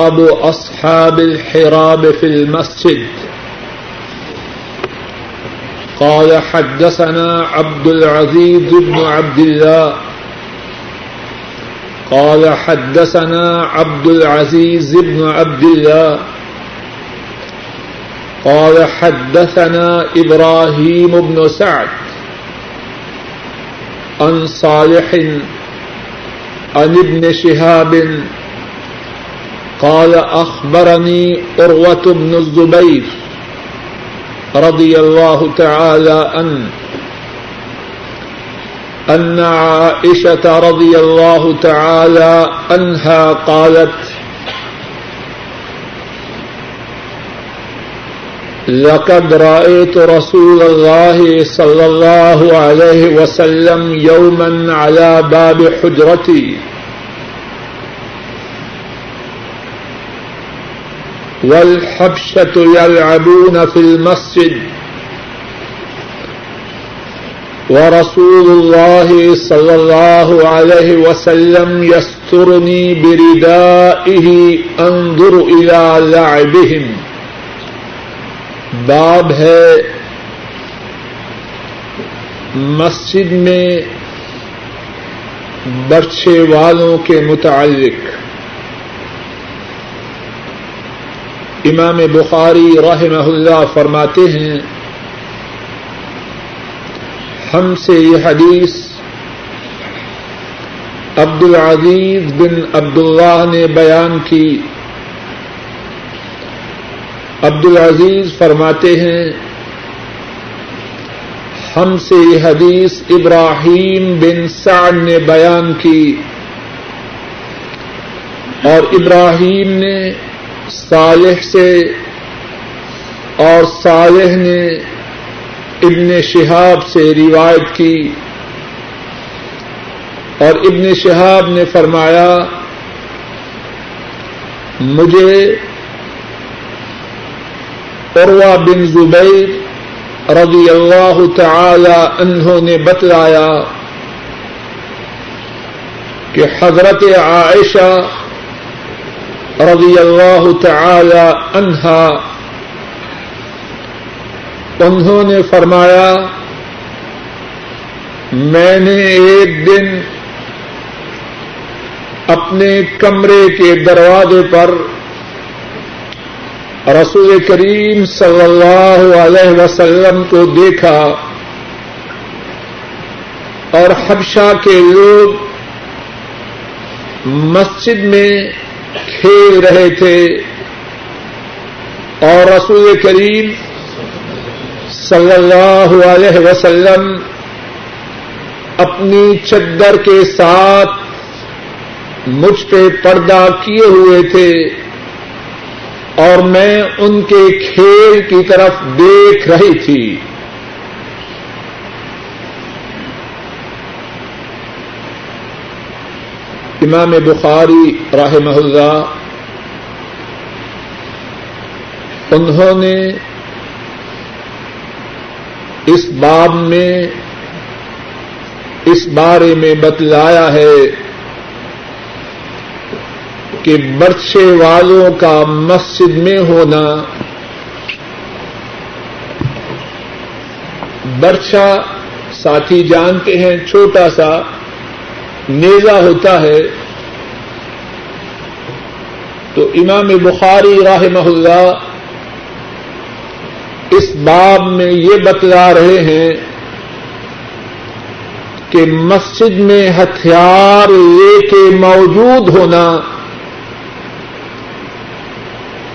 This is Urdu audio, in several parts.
ابو اصحاب الحراب في المسجد. قال حدثنا عبد العزيز بن عبد الله. قال حدثنا عبد العزيز بن عبد الله. قال حدثنا إبراهيم بن سعد عن صالح عن ابن شهاب قال أخبرني أروة بن الزبير رضي الله تعالى عنه أن عائشة رضي الله تعالى عنها قالت لقد رأيت رسول الله صلى الله عليه وسلم يوما على باب حجرتي والحبشة يلعبون في المسجد. ورسول الله صلى الله عليه وسلم يسترني بردائه انظر إلى لعبهم. باب ہے مسجد میں برچے والوں کے متعلق۔ امام بخاری رحمہ اللہ فرماتے ہیں، ہم سے یہ حدیث عبد العزیز بن عبد اللہ نے بیان کی۔ عبد العزیز فرماتے ہیں، ہم سے یہ حدیث ابراہیم بن سعد نے بیان کی اور ابراہیم نے صالح سے اور صالح نے ابن شہاب سے روایت کی اور ابن شہاب نے فرمایا، مجھے عروا بن زبیر رضی اللہ تعالی انہوں نے بتلایا کہ حضرت عائشہ رضی اللہ تعالی عنہا۔ انہوں نے فرمایا، میں نے ایک دن اپنے کمرے کے دروازے پر رسول کریم صلی اللہ علیہ وسلم کو دیکھا اور حبشہ کے لوگ مسجد میں کھیل رہے تھے اور رسول کریم صلی اللہ علیہ وسلم اپنی چدر کے ساتھ مجھ پہ پردہ کیے ہوئے تھے اور میں ان کے کھیل کی طرف دیکھ رہی تھی۔ امام بخاری رحمہ اللہ انہوں نے اس باب میں اس بارے میں بتلایا ہے کہ برچے والوں کا مسجد میں ہونا برچا ساتھی جانتے ہیں چھوٹا سا نیزا ہوتا ہے تو امام بخاری رحمہ اللہ اس باب میں یہ بتلا رہے ہیں کہ مسجد میں ہتھیار لے کے موجود ہونا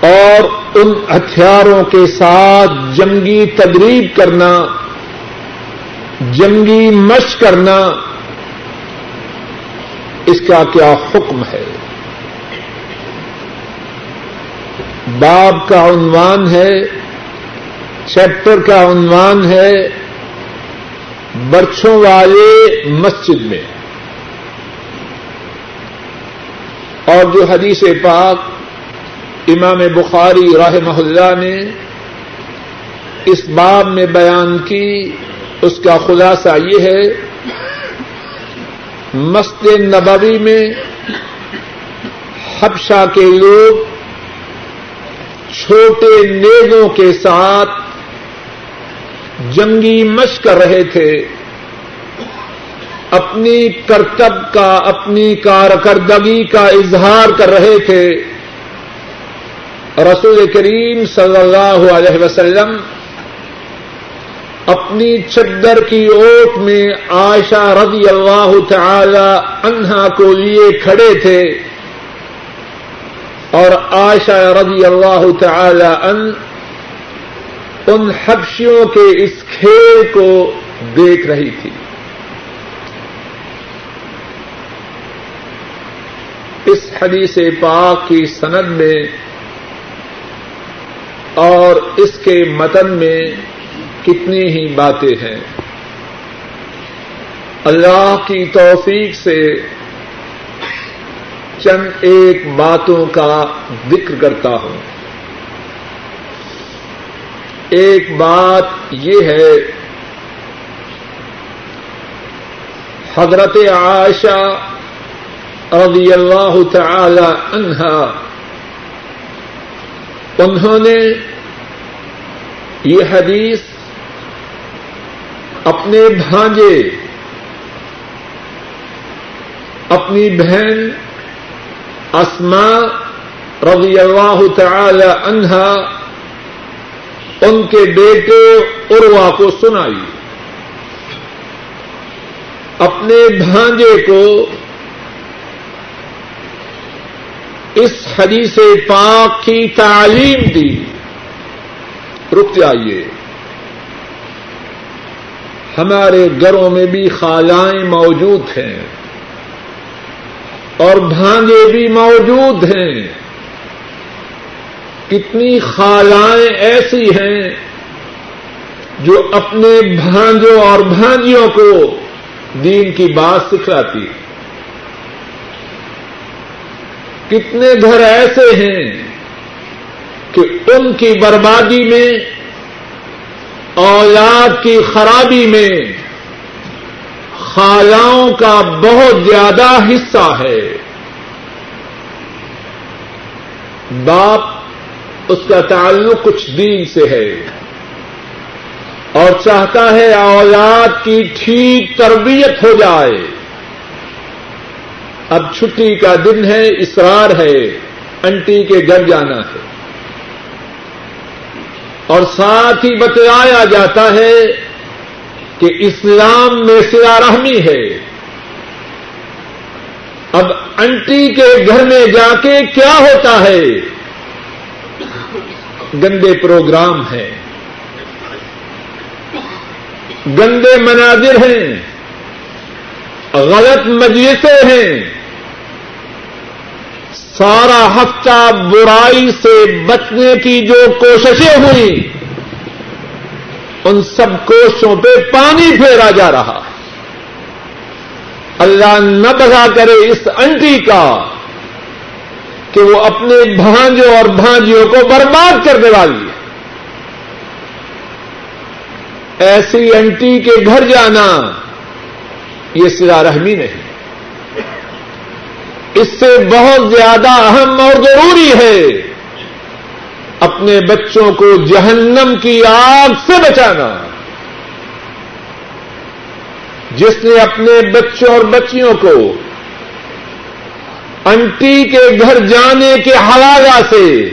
اور ان ہتھیاروں کے ساتھ جنگی تدریب کرنا، جنگی مشق کرنا اس کا کیا حکم ہے؟ باب کا عنوان ہے، چیپٹر کا عنوان ہے برچوں والے مسجد میں۔ اور جو حدیث پاک امام بخاری رحمہ اللہ نے اس باب میں بیان کی، اس کا خلاصہ یہ ہے مسجد نبوی میں حبشہ کے لوگ چھوٹے نیزوں کے ساتھ جنگی مشق کر رہے تھے۔ اپنی کرتب کا، اپنی کارکردگی کا اظہار کر رہے تھے۔ رسول کریم صلی اللہ علیہ وسلم اپنی چدر کی اوٹ میں عائشہ رضی اللہ تعالی انہا کو لیے کھڑے تھے اور عائشہ رضی اللہ تعالی ان ان حبشیوں کے اس کھیل کو دیکھ رہی تھی۔ اس حدیث پاک کی سند میں اور اس کے متن میں کتنی ہی باتیں ہیں۔ اللہ کی توفیق سے چند ایک باتوں کا ذکر کرتا ہوں۔ ایک بات یہ ہے، حضرت عائشہ رضی اللہ تعالی عنہا انہوں نے یہ حدیث اپنے بھانجے، اپنی بہن اسما رضی اللہ تعالی عنہا، ان کے بیٹے اروا کو سنائی۔ اپنے بھانجے کو اس حدیث پاک کی تعلیم دی۔ رک جائیے ہمارے گھروں میں بھی خالائیں موجود ہیں اور بھانجے بھی موجود ہیں۔ کتنی خالائیں ایسی ہیں جو اپنے بھانجوں اور بھانجیوں کو دین کی بات سکھلاتی۔ کتنے گھر ایسے ہیں کہ ان کی بربادی میں اولاد کی خرابی میں خالاؤں کا بہت زیادہ حصہ ہے۔ باپ، اس کا تعلق کچھ دین سے ہے۔ اور چاہتا ہے اولاد کی ٹھیک تربیت ہو جائے۔ اب چھٹی کا دن ہے، اسرار ہے، انٹی کے گھر جانا ہے۔ اور ساتھ ہی بتلایا جاتا ہے کہ اسلام میں سلا رحمی ہے۔ اب انٹی کے گھر میں جا کے کیا ہوتا ہے؟ گندے پروگرام ہیں۔ گندے مناظر ہیں۔ غلط مجلسیں ہیں۔ سارا ہفتہ برائی سے بچنے کی جو کوششیں ہوئی ان سب کوششوں پہ پانی پھیرا جا رہا۔ اللہ نہ بگا کرے اس انٹی کا کہ وہ اپنے بھانجوں اور بھانجیوں کو برباد کرنے والی ہے۔ ایسی انٹی کے گھر جانا یہ سلا رحمی نہیں۔ اس سے بہت زیادہ اہم اور ضروری ہے اپنے بچوں کو جہنم کی آگ سے بچانا۔ جس نے اپنے بچوں اور بچیوں کو انٹی کے گھر جانے کے حوالہ سے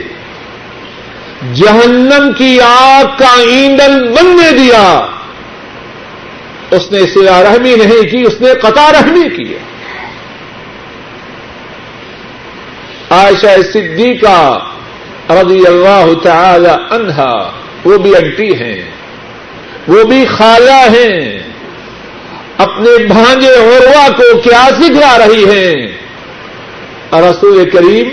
جہنم کی آگ کا ایندھن بننے دیا، اس نے سیا رحمی نہیں کی، اس نے قطع رحمی کی ہے۔ عائشہ صدیقہ رضی اللہ تعالی عنہا، وہ بھی انٹی ہیں، وہ بھی خالہ ہیں، اپنے بھانجے عروا کو کیا سکھلا رہی ہیں؟ رسول کریم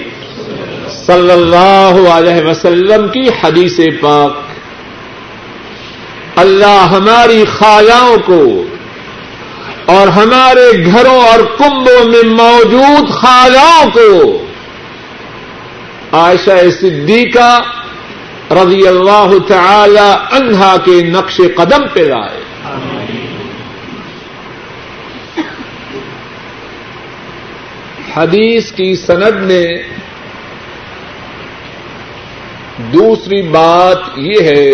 صلی اللہ علیہ وسلم کی حدیث پاک۔ اللہ ہماری خالاؤں کو اور ہمارے گھروں اور کنبوں میں موجود خالاؤں کو عائشہ صدیقہ رضی اللہ تعالی عنہا کے نقش قدم پہ لائے۔ حدیث کی سند میں دوسری بات یہ ہے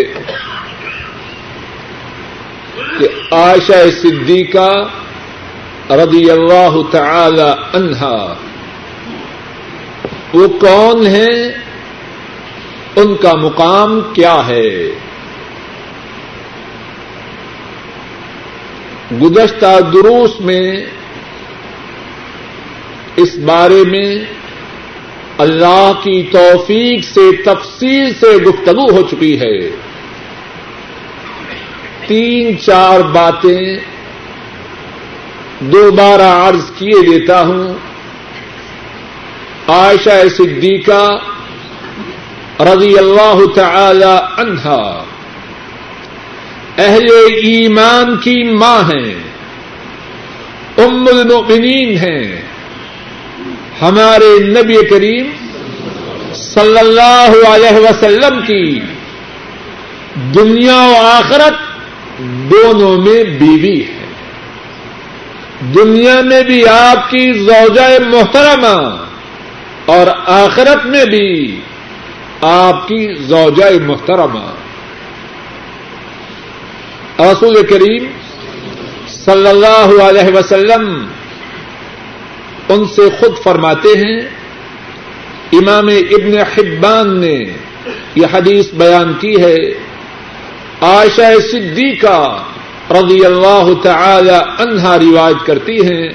کہ عائشہ صدیقہ رضی اللہ تعالی عنہا وہ کون ہیں؟ ان کا مقام کیا ہے؟ گزشتہ دروس میں، اس بارے میں اللہ کی توفیق سے تفصیل سے گفتگو ہو چکی ہے۔ تین چار باتیں دوبارہ عرض کیے دیتا ہوں۔ عائشہ صدیقہ رضی اللہ تعالی عنہا۔ اہل ایمان کی ماں ہیں، ام المؤمنین ہیں۔ ہمارے نبی کریم صلی اللہ علیہ وسلم کی دنیا و آخرت دونوں میں بیوی ہے۔ دنیا میں بھی آپ کی زوجہ محترمہ اور آخرت میں بھی آپ کی زوجہ محترمہ رسول کریم صلی اللہ علیہ وسلم ان سے خود فرماتے ہیں، امام ابن حبان نے یہ حدیث بیان کی ہے، عائشہ صدیقہ رضی اللہ تعالی عنہا روایت کرتی ہیں،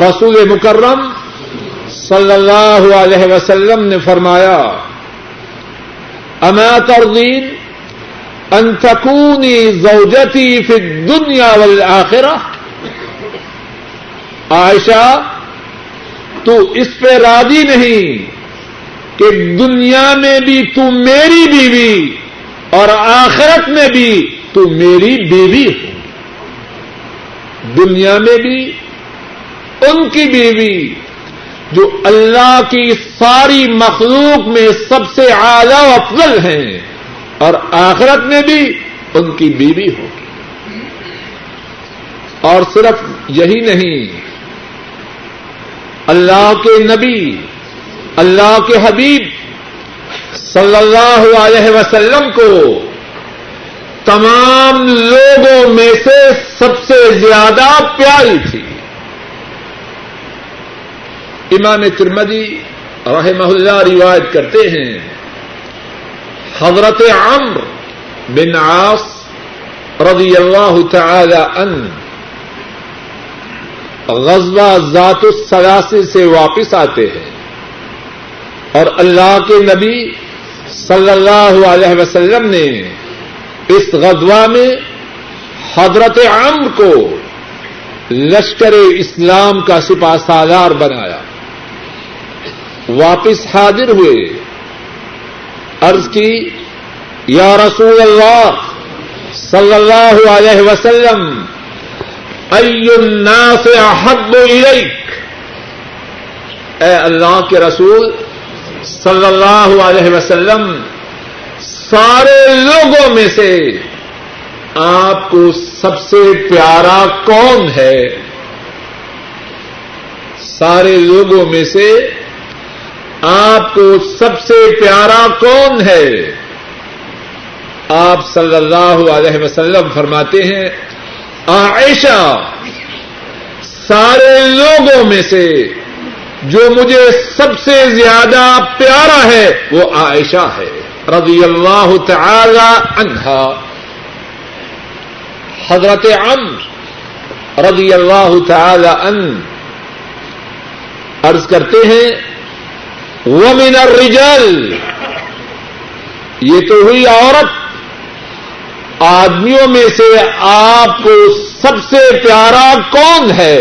رسول مکرم صلی اللہ علیہ وسلم نے فرمایا، اما ترضین ان تکونی زوجتی فی الدنیا والآخرہ؟ عائشہ، تو اس پہ راضی نہیں کہ دنیا میں بھی تو میری بیوی اور آخرت میں بھی تو میری بیوی ہو دنیا میں بھی ان کی بیوی جو اللہ کی ساری مخلوق میں سب سے اعلی و افضل ہیں اور آخرت میں بھی ان کی بیوی ہوگی۔ اور صرف یہی نہیں، اللہ کے نبی، اللہ کے حبیب صلی اللہ علیہ وسلم کو تمام لوگوں میں سے سب سے زیادہ پیاری تھی۔ امام ترمدی رحمہ اللہ روایت کرتے ہیں، حضرت عمر بن عاص رضی اللہ تعالی عنہ غزوہ ذات السلاسی سے واپس آتے ہیں اور اللہ کے نبی صلی اللہ علیہ وسلم نے اس غزوہ میں حضرت عمر کو لشکر اسلام کا سپاہ سالار بنایا۔ واپس حاضر ہوئے۔ عرض کی، یا رسول اللہ صلی اللہ علیہ وسلم الناس احب الیک۔ اے اللہ کے رسول صلی اللہ علیہ وسلم، سارے لوگوں میں سے آپ کو سب سے پیارا کون ہے؟ سارے لوگوں میں سے آپ کو سب سے پیارا کون ہے؟ آپ صلی اللہ علیہ وسلم فرماتے ہیں عائشہ سارے لوگوں میں سے جو مجھے سب سے زیادہ پیارا ہے، وہ عائشہ ہے، رضی اللہ تعالی عنہا حضرت عمر رضی اللہ تعالی عنہ عرض کرتے ہیں ومن الرجال، یہ تو ہوئی عورت۔ آدمیوں میں سے آپ کو سب سے پیارا کون ہے؟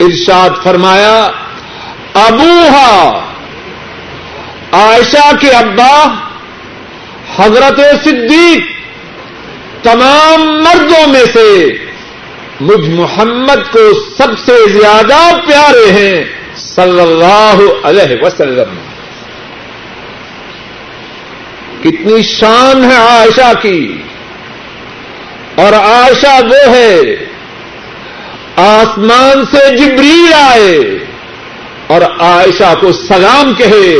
ارشاد فرمایا، ابوہا۔ عائشہ کے ابا، حضرت صدیق۔ تمام مردوں میں سے مجھ محمد کو سب سے زیادہ پیارے ہیں۔ صلی اللہ علیہ وسلم۔ کتنی شان ہے عائشہ کی۔ اور عائشہ وہ ہے، آسمان سے جبریل آئے۔ اور عائشہ کو سلام کہے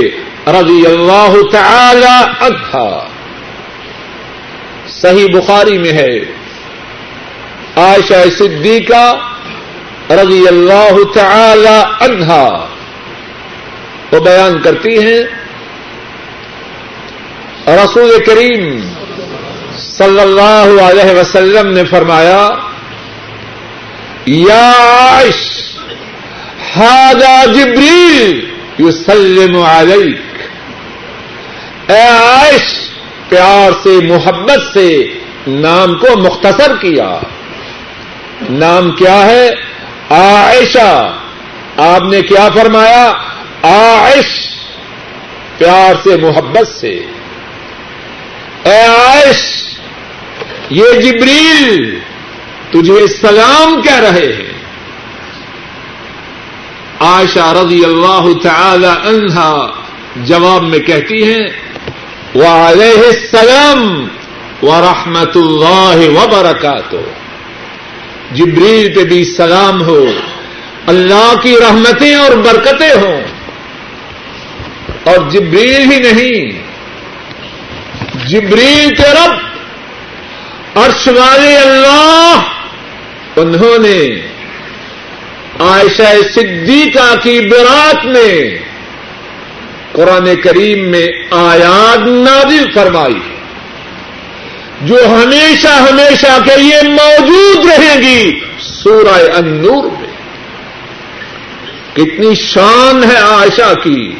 رضی اللہ تعالی عنہا۔ صحیح بخاری میں ہے۔ عائشہ صدیقہ رضی اللہ تعالی عنہا وہ بیان کرتی ہیں، رسول کریم صلی اللہ علیہ وسلم نے فرمایا، یا عائش ہادا جبریل یسلم علیک۔ اے عائش، پیار سے، محبت سے نام کو مختصر کیا۔ نام کیا ہے؟ عائشہ، آپ نے کیا فرمایا؟ عائش، پیار سے، محبت سے۔ اے عائش، یہ جبریل تجھے سلام کہہ رہے ہیں۔ عائشہ رضی اللہ تعالی عنہا جواب میں کہتی ہیں، وعلیہ السلام ورحمۃ اللہ وبرکاتہ۔ جبریل پہ بھی سلام ہو، اللہ کی رحمتیں اور برکتیں ہوں۔ اور جبریل ہی نہیں، جبریل کے رب، عرش والے اللہ، انہوں نے عائشہ صدیقہ کی برات میں قرآن کریم میں آیات نازل فرمائی۔ جو ہمیشہ ہمیشہ کے لیے موجود رہے گی، سورہ النور میں۔ کتنی شان ہے عائشہ کی،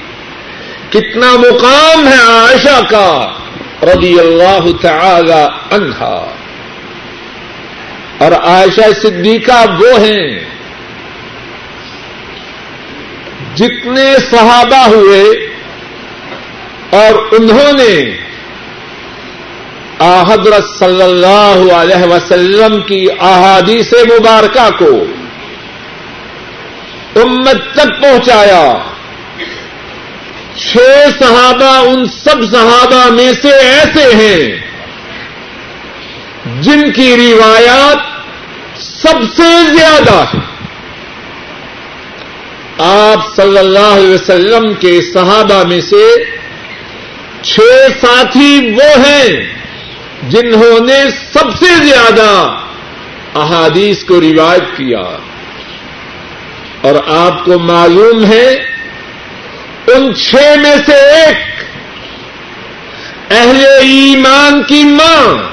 کتنا مقام ہے عائشہ کا، رضی اللہ تعالی عنہا اور عائشہ صدیقہ وہ ہیں، جتنے صحابہ ہوئے اور انہوں نے حضرت صلی اللہ علیہ وسلم کی احادیث مبارکہ کو امت تک پہنچایا۔ چھ صحابہ ان سب صحابہ میں سے ایسے ہیں جن کی روایات سب سے زیادہ ہیں۔ آپ صلی اللہ علیہ وسلم کے صحابہ میں سے چھ ساتھی وہ ہیں۔ جنہوں نے سب سے زیادہ احادیث کو روایت کیا اور آپ کو معلوم ہے ان چھ میں سے ایک اہل ایمان کی ماں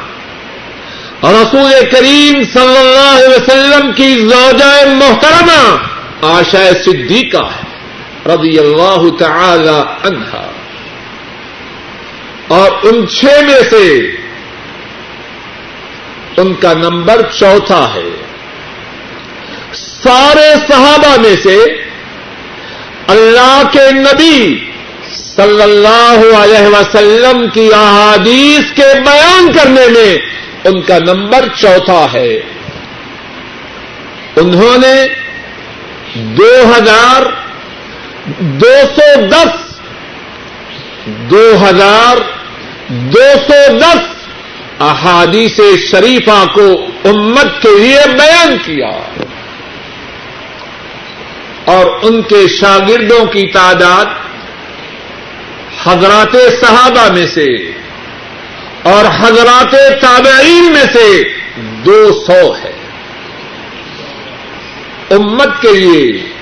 رسول کریم صلی اللہ علیہ وسلم کی زوجہ محترمہ آشا صدیقہ ہے رضی اللہ تعالی عنہا اور ان چھ میں سے ان کا نمبر چوتھا ہے۔ سارے صحابہ میں سے اللہ کے نبی صلی اللہ علیہ وسلم کی احادیث کے بیان کرنے میں ان کا نمبر چوتھا ہے۔ انہوں نے دو ہزار دو سو دس، دو ہزار دو سو دس احادیث شریفہ کو امت کے لیے بیان کیا اور ان کے شاگردوں کی تعداد حضرات صحابہ میں سے اور حضرات تابعین میں سے دو سو ہے۔ امت کے لیے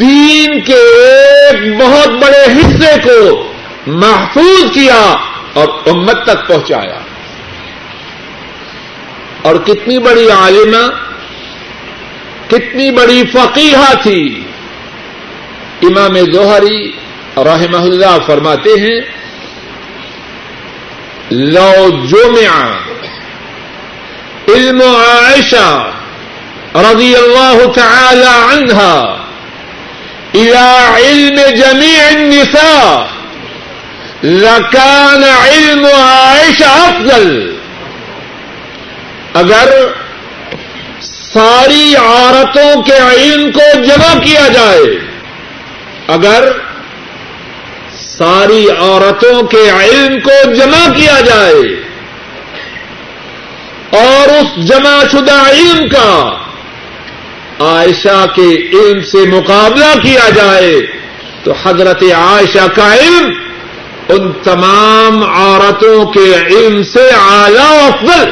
دین کے ایک بہت بڑے حصے کو محفوظ کیا اور امت تک پہنچایا۔ اور کتنی بڑی عالمہ کتنی بڑی فقیحہ تھی۔ امام ظہری رحمہ اللہ فرماتے ہیں، لو جو علم عائشہ رضی اللہ تعالی عنها الى علم جميع النساء لكان علم عائشہ افضل۔ اگر ساری عورتوں کے علم کو جمع کیا جائے، اگر ساری عورتوں کے علم کو جمع کیا جائے اور اس جمع شدہ علم کا عائشہ کے علم سے مقابلہ کیا جائے، تو حضرت عائشہ کا علم ان تمام عورتوں کے علم سے اعلی افضل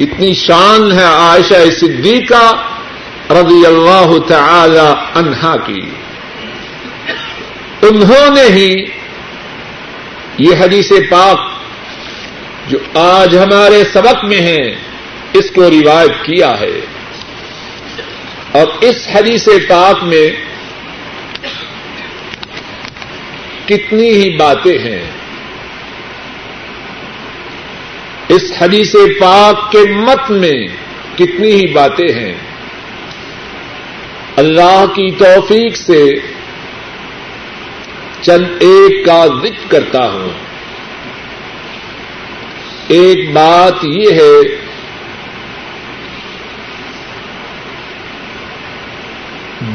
اتنی شان ہے عائشہ صدیقہ رضی اللہ تعالی عنہا کی۔ انہوں نے ہی یہ حدیث پاک جو آج ہمارے سبق میں ہے، اس کو روایت کیا ہے۔ اور اس حدیث پاک میں کتنی ہی باتیں ہیں۔ اس حدیث پاک کے مت میں کتنی ہی باتیں ہیں۔ اللہ کی توفیق سے چند ایک کا ذکر کرتا ہوں۔ ایک بات یہ ہے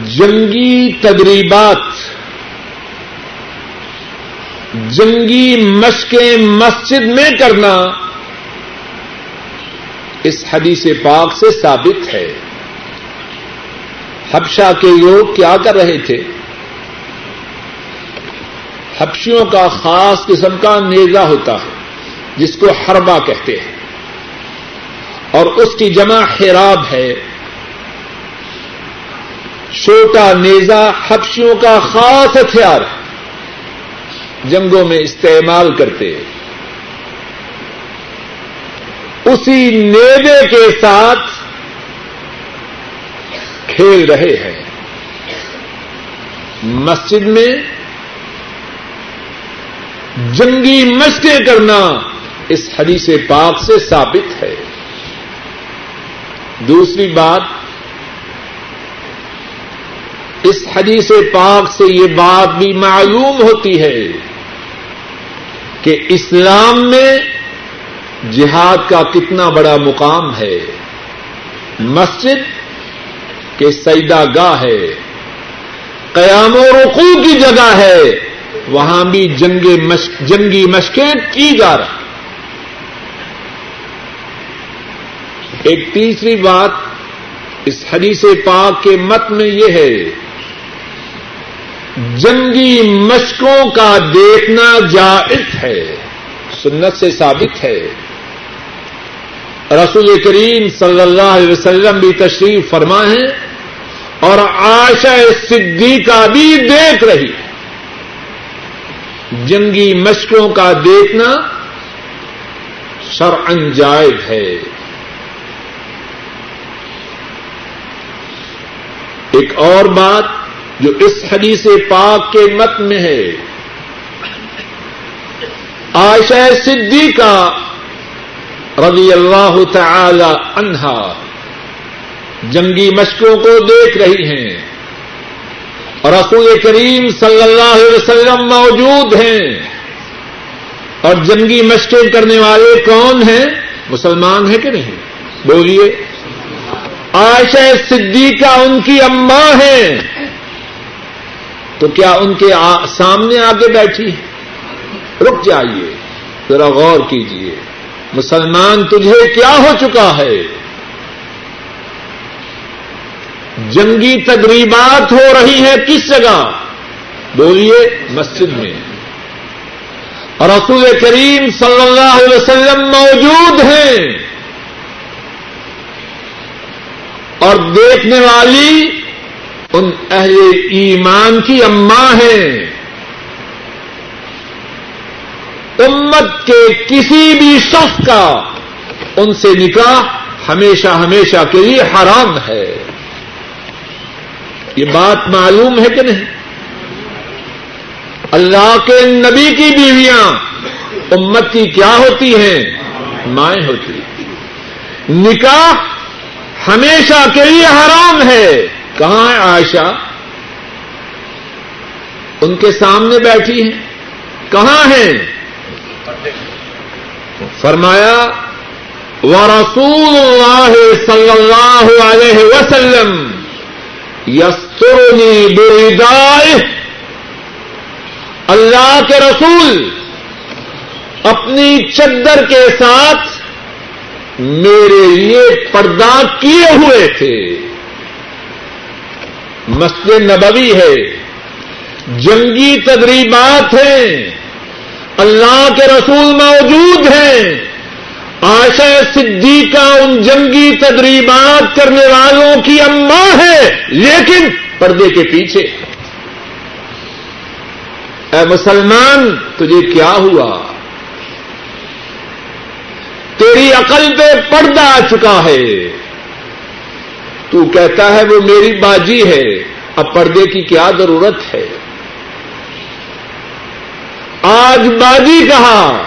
جنگی تدریبات جنگی مشقیں مسجد میں کرنا اس حدیث پاک سے ثابت ہے۔ حبشہ کے لوگ کیا کر رہے تھے؟ حبشیوں کا خاص قسم کا نیزا ہوتا ہے، جس کو حربا کہتے ہیں۔ اور اس کی جمع حراب ہے۔ چھوٹا نیزا حبشیوں کا خاص ہتھیار جنگوں میں استعمال کرتے اسی نیزے کے ساتھ کھیل رہے ہیں۔ مسجد میں جنگی مشقیں کرنا اس حدیث پاک سے ثابت ہے۔ دوسری بات، اس حدیث پاک سے یہ بات بھی معلوم ہوتی ہے کہ اسلام میں جہاد کا کتنا بڑا مقام ہے۔ مسجد کے سیدا گاہ ہے۔ قیام و رقو کی جگہ ہے۔ وہاں بھی جنگی مشقیں کی جا رہی۔ ایک تیسری بات اس حدیث پاک کے مت میں یہ ہے۔ جنگی مشقوں کا دیکھنا جائز ہے۔ سنت سے ثابت ہے۔ رسول کریم صلی اللہ علیہ وسلم بھی تشریف فرما ہے اور آشا صدیقہ بھی دیکھ رہی جنگی مشقوں کا دیکھنا شرعن جائز ہے۔ ایک اور بات جو اس حدیث پاک کے مت میں ہے، عائشہ صدیقہ رضی اللہ تعالی عنہا۔ جنگی مشقوں کو دیکھ رہی ہیں۔ اور رسول کریم صلی اللہ علیہ وسلم موجود ہیں۔ اور جنگی مشقیں کرنے والے کون ہیں؟ مسلمان ہیں کہ نہیں؟ بولیے۔ عائشہ صدیقہ ان کی اماں ہیں۔ تو کیا ان کے سامنے آگے بیٹھی رک جائیے۔ ذرا غور کیجیے۔ مسلمان تجھے کیا ہو چکا ہے؟ جنگی تقریبات ہو رہی ہیں کس جگہ؟ بولیے مسجد میں۔ اور رسول کریم صلی اللہ علیہ وسلم موجود ہیں۔ اور دیکھنے والی ان اہل ایمان کی اماں ہیں۔ امت کے کسی بھی شخص کا ان سے نکاح ہمیشہ ہمیشہ کے لیے حرام ہے۔ یہ بات معلوم ہے کہ نہیں؟ اللہ کے نبی کی بیویاں امت کی کیا ہوتی ہیں؟ مائیں ہوتی نکاح ہمیشہ کے لیے حرام ہے۔ کہاں ہے عائشہ؟ ان کے سامنے بیٹھی ہیں۔ کہاں ہیں؟ فرمایا ورسول اللہ صلی اللہ علیہ وسلم یسترنی بردائے اللہ کے رسول اپنی چدر کے ساتھ میرے لیے پردہ کیے ہوئے تھے۔ مسجد نبوی ہے، جنگی تدریبات ہیں۔ اللہ کے رسول موجود ہیں۔ آشا صدیقہ ان جنگی تدریبات کرنے والوں کی اماں ہے لیکن پردے کے پیچھے۔ اے مسلمان، تجھے کیا ہوا؟ تیری عقل پہ پردہ آ چکا ہے۔ تو کہتا ہے، وہ میری باجی ہے۔ اب پردے کی کیا ضرورت ہے؟ آج باجی کہا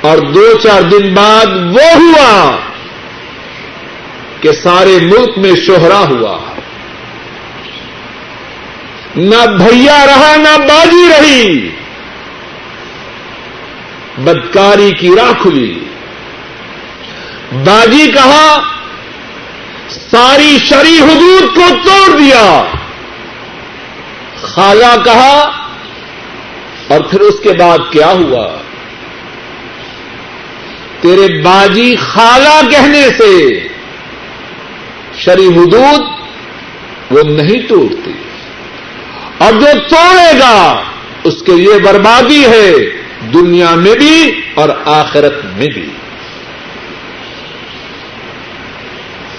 اور دو چار دن بعد وہ ہوا کہ سارے ملک میں شوہرا ہوا۔ نہ بھیا رہا، نہ باجی رہی۔ بدکاری کی راہ کھلی۔ باجی کہا ساری شری حدود کو توڑ دیا۔ خالہ کہا اور پھر اس کے بعد کیا ہوا؟ تیرے باجی خالہ کہنے سے شری حدود وہ نہیں توڑتی اور جو توڑے گا، اس کے لیے بربادی ہے دنیا میں بھی اور آخرت میں بھی۔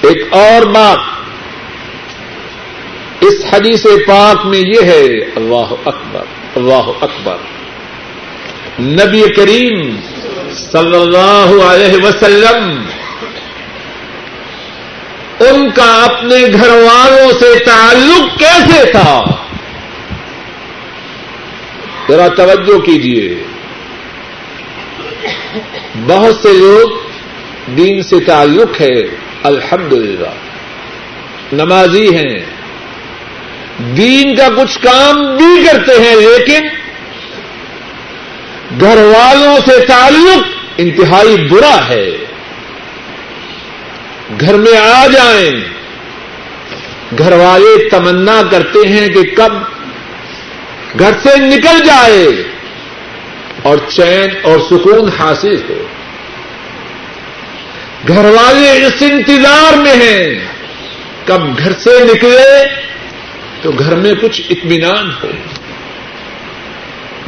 ایک اور بات اس حدیث پاک میں یہ ہے، اللہ اکبر۔ اللہ اکبر۔ نبی کریم صلی اللہ علیہ وسلم ان کا اپنے گھر والوں سے تعلق کیسے تھا؟ ذرا توجہ کیجیے بہت سے لوگ دین سے تعلق ہے الحمد للہ نمازی ہیں۔ دین کا کچھ کام بھی کرتے ہیں لیکن گھر والوں سے تعلق انتہائی برا ہے۔ گھر میں آ جائیں۔ گھر والے تمنا کرتے ہیں کہ کب گھر سے نکل جائے اور چین اور سکون حاصل ہو۔ گھر والے اس انتظار میں ہیں، کب گھر سے نکلے تو گھر میں کچھ اطمینان ہو۔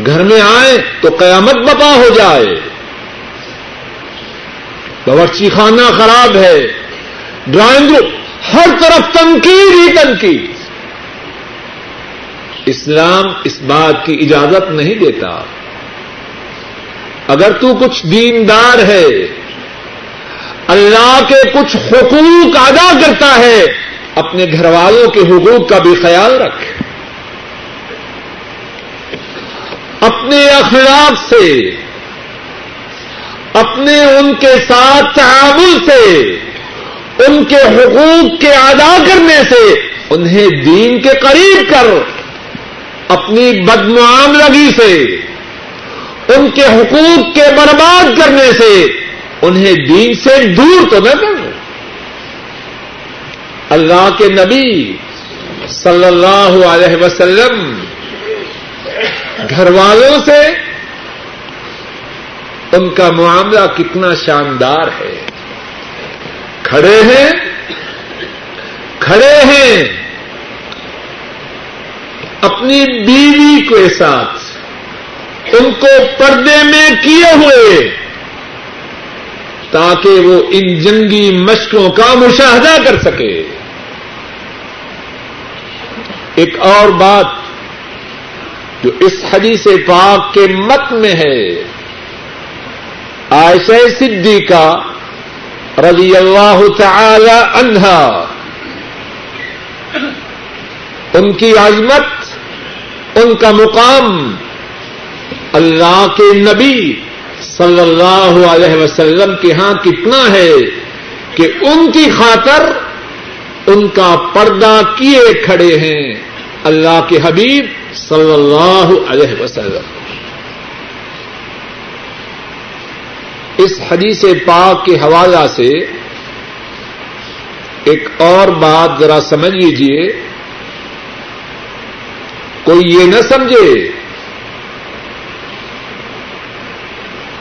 گھر میں آئے تو قیامت بپا ہو جائے۔ باورچی خانہ خراب ہے۔ ڈرائنگ روم ہر طرف تنقید ہی تنقید۔ اسلام اس بات کی اجازت نہیں دیتا۔ اگر تو کچھ دیندار ہے، اللہ کے کچھ حقوق ادا کرتا ہے اپنے گھر والوں کے حقوق کا بھی خیال رکھ۔ اپنے اخلاق سے، اپنے ان کے ساتھ تعامل سے، ان کے حقوق کے ادا کرنے سے انہیں دین کے قریب کر، اپنی بدمعاملگی سے، ان کے حقوق کے برباد کرنے سے انہیں دین سے دور تو نہ کر۔ اللہ کے نبی صلی اللہ علیہ وسلم گھر والوں سے ان کا معاملہ کتنا شاندار ہے۔ کھڑے ہیں کھڑے ہیں۔ اپنی بیوی کے ساتھ، ان کو پردے میں کیے ہوئے، تاکہ وہ ان جنگی مشقوں کا مشاہدہ کر سکے۔ ایک اور بات جو اس حدیث پاک کے مت میں ہے، عائشہ صدیقہ رضی اللہ تعالی عنہا، ان کی عظمت، ان کا مقام اللہ کے نبی صلی اللہ علیہ وسلم کے ہاں کتنا ہے کہ ان کی خاطر ان کا پردہ کیے کھڑے ہیں۔ اللہ کے حبیب صلی اللہ علیہ وسلم۔ اس حدیث پاک کے حوالہ سے ایک اور بات ذرا سمجھ لیجیے کوئی یہ نہ سمجھے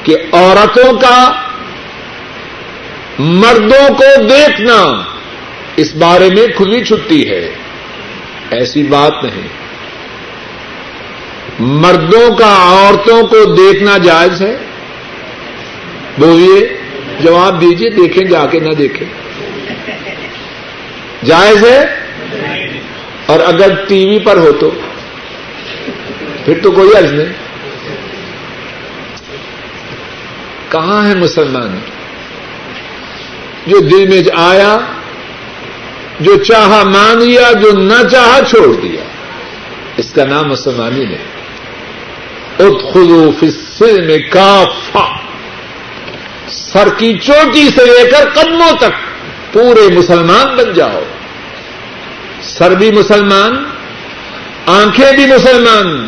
کہ عورتوں کا مردوں کو دیکھنا اس بارے میں کھلی چھٹی ہے۔ ایسی بات نہیں۔ مردوں کا عورتوں کو دیکھنا جائز ہے؟ بولیے، جواب دیجیے دیکھیں جا کے نہ دیکھیں۔ جائز ہے؟ اور اگر ٹی وی پر ہو تو؟ پھر تو کوئی عرض نہیں۔ کہاں ہے مسلمان؟ جو دل میں آیا جو چاہا مان لیا، جو نہ چاہا چھوڑ دیا۔ اس کا نام مسلمانی نہیں۔ ادخلو فی السلم کافا سر کی چوٹی سے لے کر قدموں تک پورے مسلمان بن جاؤ۔ سر بھی مسلمان، آنکھیں بھی مسلمان،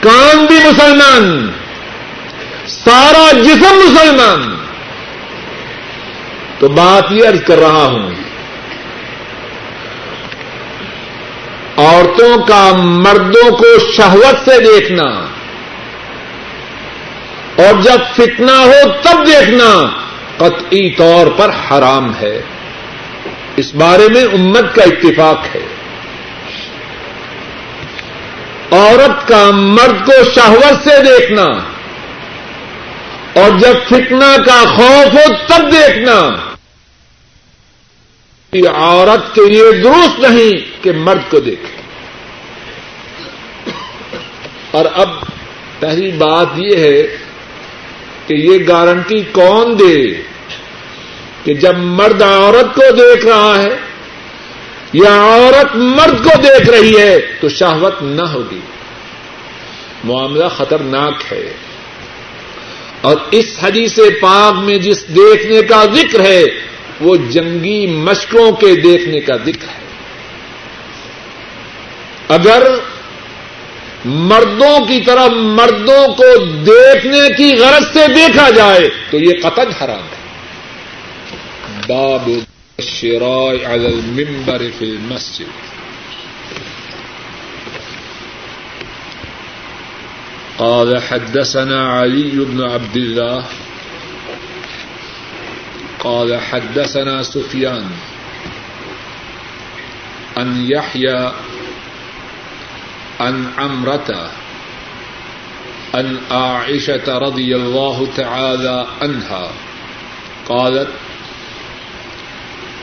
کان بھی مسلمان، سارا جسم مسلمان۔ تو بات یہ ارض کر رہا ہوں عورتوں کا مردوں کو شہوت سے دیکھنا اور جب فتنا ہو تب دیکھنا قطعی طور پر حرام ہے۔ اس بارے میں امت کا اتفاق ہے۔ عورت کا مرد کو شہوت سے دیکھنا اور جب فتنا کا خوف ہو تب دیکھنا۔ عورت کے لیے درست نہیں کہ مرد کو دیکھے۔ اور اب پہلی بات یہ ہے کہ یہ گارنٹی کون دے کہ جب مرد عورت کو دیکھ رہا ہے یا عورت مرد کو دیکھ رہی ہے تو شہوت نہ ہوگی۔ معاملہ خطرناک ہے۔ اور اس حدیث پاک میں جس دیکھنے کا ذکر ہے وہ جنگی مشقوں کے دیکھنے کا ذکر ہے۔ اگر مردوں کی طرف مردوں کو دیکھنے کی غرض سے دیکھا جائے تو یہ قطن حرام ہے۔ باب شرائع علی المنبر فی المسجد۔ قال حدثنا علي بن عبد الله قال حدثنا سفيان أن يحيى عن عمرة عن عائشة رضي الله تعالى عنها قالت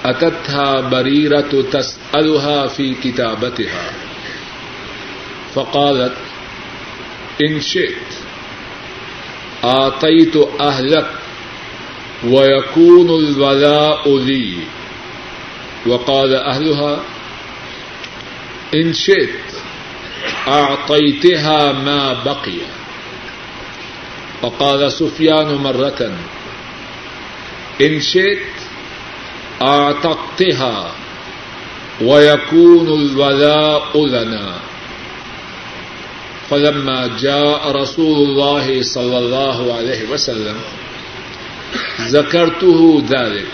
أتتها بريرة تسألها في كتابتها فقالت إن شئت آتيت أهلك ويكون الولاء لي وقال أهلها إن شئت أعطيتها ما بقي. وقال سفيان مرة إن شئت أعتقتها ويكون الولاء لنا. فلما جاء رسول الله صلى الله عليه وسلم ذكرته ذلك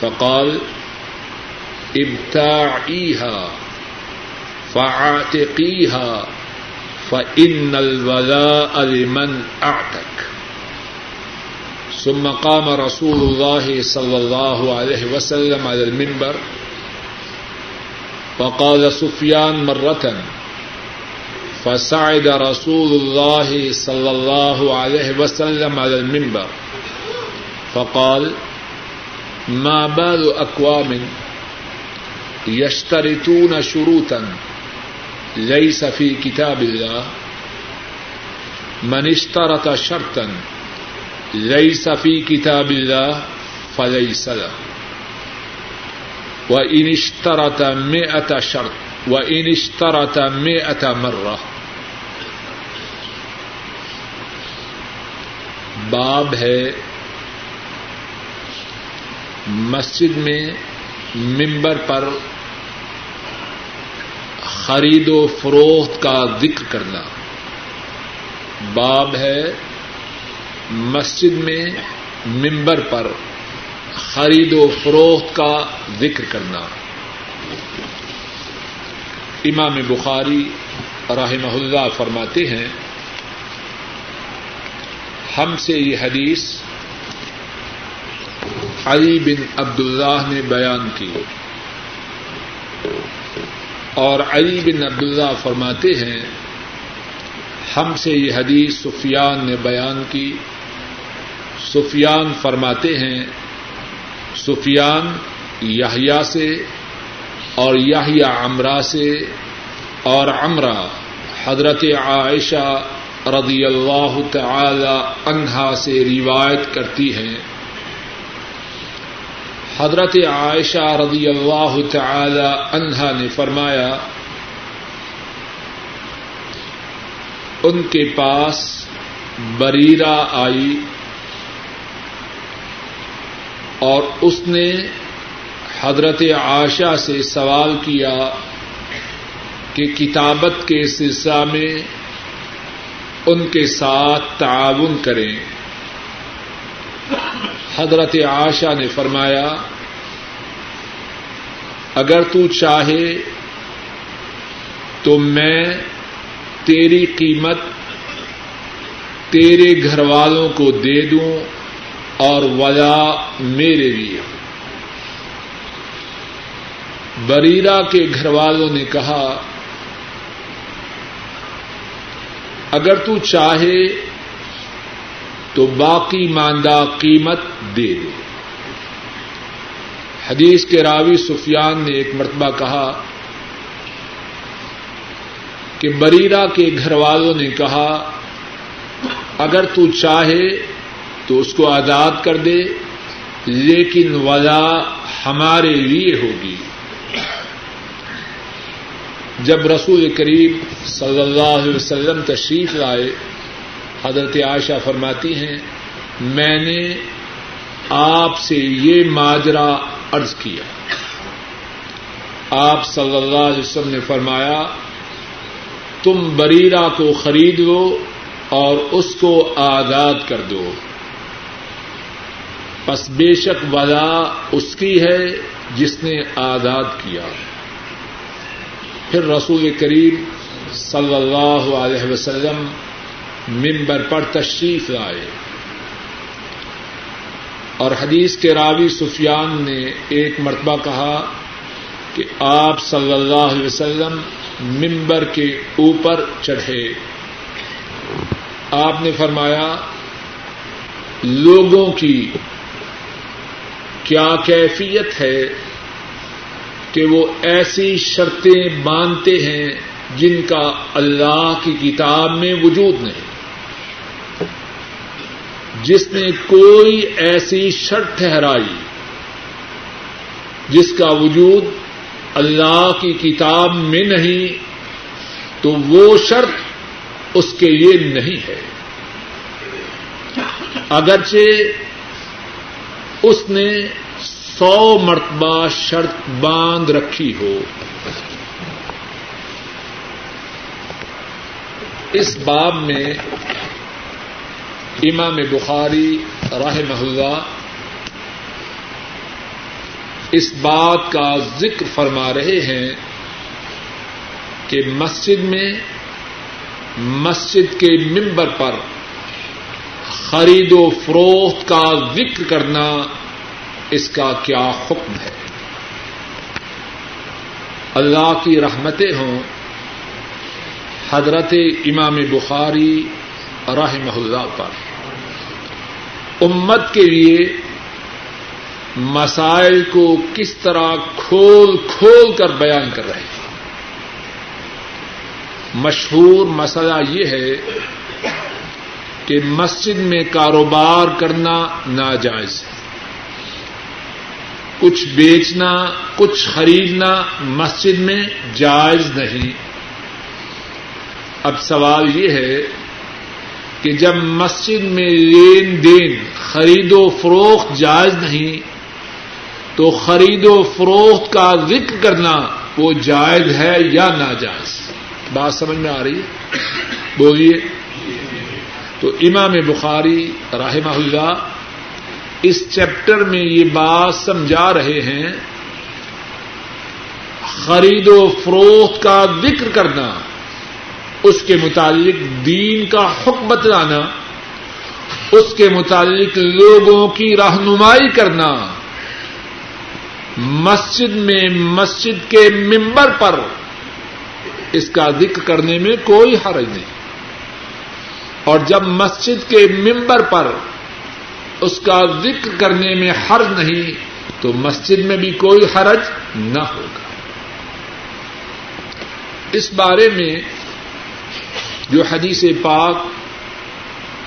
فقال ابتاعيها فاعتقيها فإن الولاء لمن أعتك ثم قام رسول الله صلى الله عليه وسلم على المنبر وقال سفيان مرة فصعد رسول الله صلى الله عليه وسلم على المنبر فقال، ما بال أقوام يشترطون شروطا ليس في كتاب الله؟ من اشترط شرطا ليس في كتاب الله فليس له. وإن اشترط مئة شرط، وإن اشترط مئة مرة. باب ہے مسجد میں ممبر پر خرید و فروخت کا ذکر کرنا باب ہے مسجد میں ممبر پر خرید و فروخت کا ذکر کرنا امام بخاری رحمہ اللہ فرماتے ہیں ہم سے یہ حدیث علی بن عبد اللہ نے بیان کی۔ اور علی بن عبد اللہ فرماتے ہیں، ہم سے یہ حدیث سفیان نے بیان کی۔ سفیان فرماتے ہیں، سفیان یاہیا سے اور یاہیا امرا سے اور امرا حضرت عائشہ رضی اللہ تعالی عنہا سے روایت کرتی ہیں۔ حضرت عائشہ رضی اللہ تعالی عنہا نے فرمایا، ان کے پاس بریرا آئی اور اس نے حضرت عائشہ سے سوال کیا کہ کتابت کے سلسلہ میں ان کے ساتھ تعاون کریں۔ حضرت عائشہ نے فرمایا، اگر تو چاہے تو میں تیری قیمت تیرے گھر والوں کو دے دوں اور وجہ میرے لیے۔ بریرا کے گھر والوں نے کہا، اگر تو چاہے تو باقی ماندہ قیمت دے دے حدیث کے راوی سفیان نے ایک مرتبہ کہا کہ بریرا کے گھر والوں نے کہا، اگر تو چاہے تو اس کو آزاد کر دے، لیکن وجہ ہمارے لیے ہوگی۔ جب رسول کریم صلی اللہ علیہ وسلم تشریف لائے حضرت عائشہ فرماتی ہیں، میں نے آپ سے یہ ماجرا عرض کیا۔ آپ صلی اللہ علیہ وسلم نے فرمایا، تم بریرا کو خرید لو اور اس کو آزاد کر دو۔ پس بے شک ولا اس کی ہے جس نے آزاد کیا۔ پھر رسول کریم صلی اللہ علیہ وسلم ممبر پر تشریف لائے۔ اور حدیث کے راوی سفیان نے ایک مرتبہ کہا کہ آپ صلی اللہ علیہ وسلم ممبر کے اوپر چڑھے۔ آپ نے فرمایا، لوگوں کی کیا کیفیت ہے کہ وہ ایسی شرطیں باندھتے ہیں جن کا اللہ کی کتاب میں وجود نہیں؟ جس نے کوئی ایسی شرط ٹھہرائی جس کا وجود اللہ کی کتاب میں نہیں، تو وہ شرط اس کے لیے نہیں ہے۔ اگرچہ اس نے سو مرتبہ شرط باندھ رکھی ہو، اس باب میں امام بخاری راہ محلہ اس بات کا ذکر فرما رہے ہیں کہ مسجد میں مسجد کے ممبر پر خرید و فروخت کا ذکر کرنا اس کا کیا حکم ہے؟ اللہ کی رحمتیں ہوں۔ حضرت امام بخاری رحمہ اللہ پر۔ امت کے لیے مسائل کو کس طرح کھول کھول کر بیان کر رہے ہیں۔ مشہور مسئلہ یہ ہے کہ مسجد میں کاروبار کرنا ناجائز ہے۔ کچھ بیچنا، کچھ خریدنا مسجد میں جائز نہیں۔ اب سوال یہ ہے کہ جب مسجد میں لین دین، خرید و فروخت جائز نہیں، تو خرید و فروخت کا ذکر کرنا وہ جائز ہے یا ناجائز؟ بات سمجھ میں آ رہی ہے؟ بولیے۔ تو امام بخاری رحمہ اللہ اس چیپٹر میں یہ بات سمجھا رہے ہیں، خرید و فروخت کا ذکر کرنا اس کے متعلق دین کا حکم بتلانا، اس کے متعلق لوگوں کی رہنمائی کرنا، مسجد میں مسجد کے ممبر پر اس کا ذکر کرنے میں کوئی حرج نہیں۔ اور جب مسجد کے ممبر پر اس کا ذکر کرنے میں حرج نہیں، تو مسجد میں بھی کوئی حرج نہ ہوگا۔ اس بارے میں جو حدیث پاک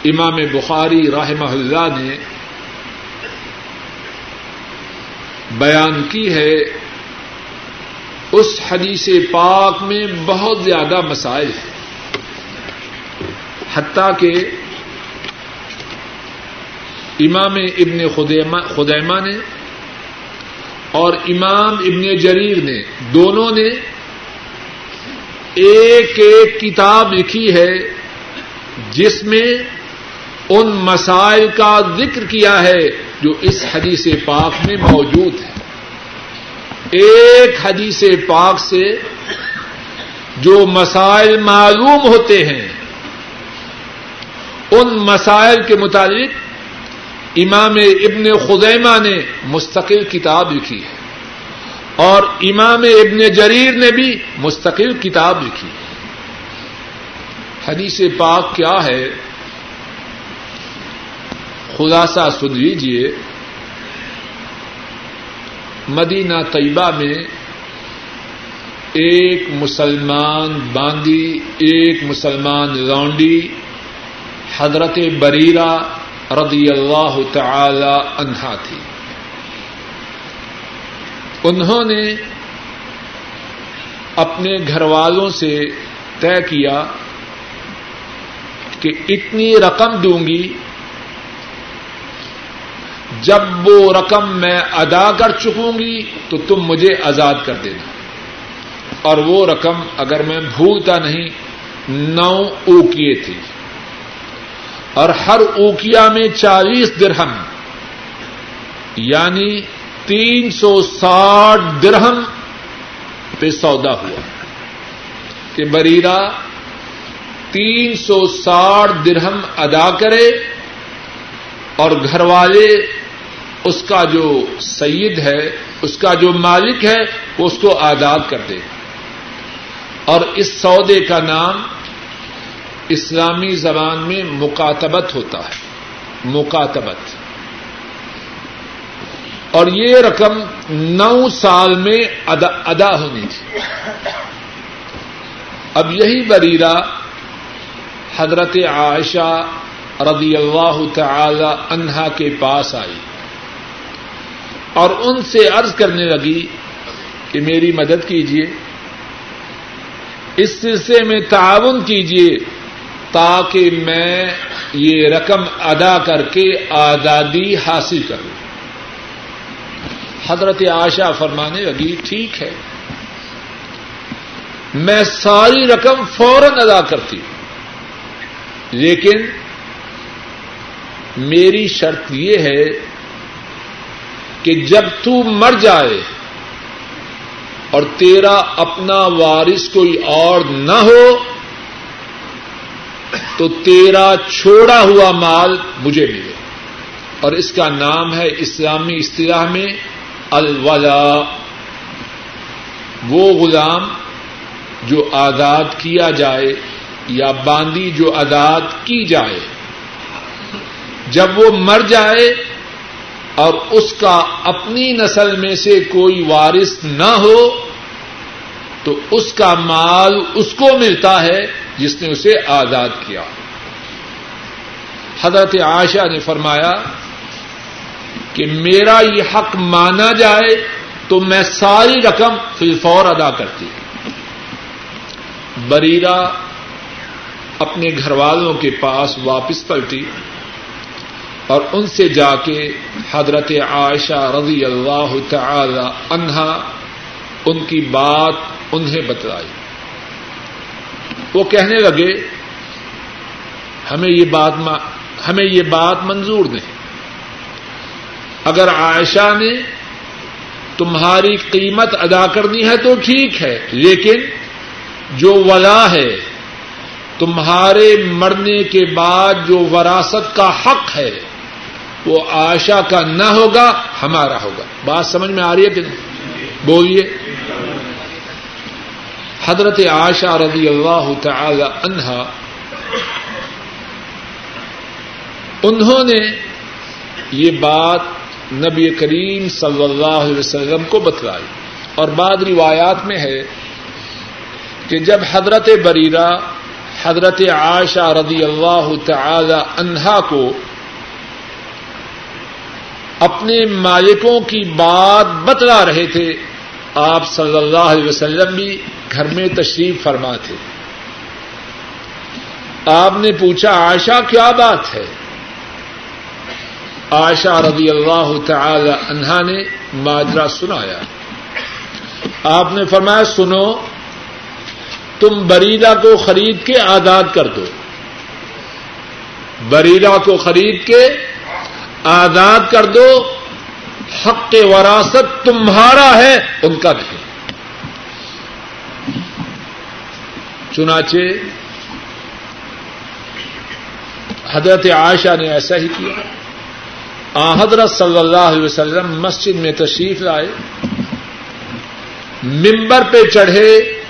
امام بخاری رحمہ اللہ نے بیان کی ہے، اس حدیث پاک میں بہت زیادہ مسائل ہیں۔ حتیٰ کہ امام ابن خدیمہ نے اور امام ابن جریر نے، دونوں نے ایک ایک کتاب لکھی ہے جس میں ان مسائل کا ذکر کیا ہے جو اس حدیث پاک میں موجود ہے۔ ایک حدیث پاک سے جو مسائل معلوم ہوتے ہیں، ان مسائل کے مطابق امام ابن خزیمہ نے مستقل کتاب لکھی ہے۔ اور امام ابن جریر نے بھی مستقل کتاب لکھی۔ حدیث پاک کیا ہے؟ خلاصہ سن لیجیے مدینہ طیبہ میں ایک مسلمان باندی، ایک مسلمان لونڈی، حضرت بریرہ رضی اللہ تعالی عنہا تھی۔ انہوں نے اپنے گھر والوں سے طے کیا کہ اتنی رقم دوں گی جب وہ رقم میں ادا کر چکوں گی تو تم مجھے آزاد کر دینا اور وہ رقم اگر میں بھولتا نہیں نو اوکیے تھی اور ہر اوکیا میں چالیس درہم یعنی تین سو ساٹھ درہم پہ سودا ہوا کہ بریرا تین سو ساٹھ درہم ادا کرے اور گھر والے اس کا جو سید ہے، اس کا جو مالک ہے، وہ اس کو آزاد کر دے۔ اور اس سودے کا نام اسلامی زبان میں مکاتبت ہوتا ہے۔ مکاتبت۔ اور یہ رقم نو سال میں ادا ادا ہونی تھی۔ اب یہی بریرا حضرت عائشہ رضی اللہ تعالی عنہا کے پاس آئی اور ان سے عرض کرنے لگی کہ میری مدد کیجیے اس سلسلے میں تعاون کیجیے تاکہ میں یہ رقم ادا کر کے آزادی حاصل کروں۔ حضرت آشا فرمانے لگی، ٹھیک ہے۔ میں ساری رقم فوراً ادا کرتی ہوں۔ لیکن میری شرط یہ ہے کہ جب تو مر جائے اور تیرا اپنا وارث کوئی اور نہ ہو، تو تیرا چھوڑا ہوا مال مجھے ملے۔ اور اس کا نام ہے اسلامی اصطلاح میں الولا، وہ غلام جو آزاد کیا جائے یا باندی جو آزاد کی جائے۔ جب وہ مر جائے اور اس کا اپنی نسل میں سے کوئی وارث نہ ہو، تو اس کا مال اس کو ملتا ہے جس نے اسے آزاد کیا۔ حضرت عائشہ نے فرمایا کہ میرا یہ حق مانا جائے تو میں ساری رقم فی فور ادا کرتی بریرا اپنے گھر والوں کے پاس واپس پلٹی اور ان سے جا کے حضرت عائشہ رضی اللہ تعالی عنہا ان کی بات انہیں بتلائی۔ وہ کہنے لگے، ہمیں یہ بات ہمیں یہ بات منظور نہیں۔ اگر عائشہ نے تمہاری قیمت ادا کرنی ہے تو ٹھیک ہے، لیکن جو ولا ہے، تمہارے مرنے کے بعد جو وراثت کا حق ہے، وہ عائشہ کا نہ ہوگا، ہمارا ہوگا۔ بات سمجھ میں آ رہی ہے کہ نہیں؟ بولیے۔ حضرت عائشہ رضی اللہ تعالی عنہا انہوں نے یہ بات نبی کریم صلی اللہ علیہ وسلم کو بتلائی۔ اور بعد روایات میں ہے کہ جب حضرت بریرہ، حضرت عائشہ رضی اللہ تعالی عنہا کو اپنے مالکوں کی بات بتلا رہے تھے، آپ صلی اللہ علیہ وسلم بھی گھر میں تشریف فرما تھے۔ آپ نے پوچھا، عائشہ، کیا بات ہے؟ عائشہ رضی اللہ تعالی عنہا نے ماجرا سنایا۔ آپ نے فرمایا، سنو، تم بریلا کو خرید کے آزاد کر دو۔ بریلا کو خرید کے آزاد کر دو۔ حق وراثت تمہارا ہے، ان کا نہیں۔ چنانچہ، حضرت عائشہ نے ایسا ہی کیا۔ حضرت صلی اللہ علیہ وسلم مسجد میں تشریف لائے۔ ممبر پہ چڑھے،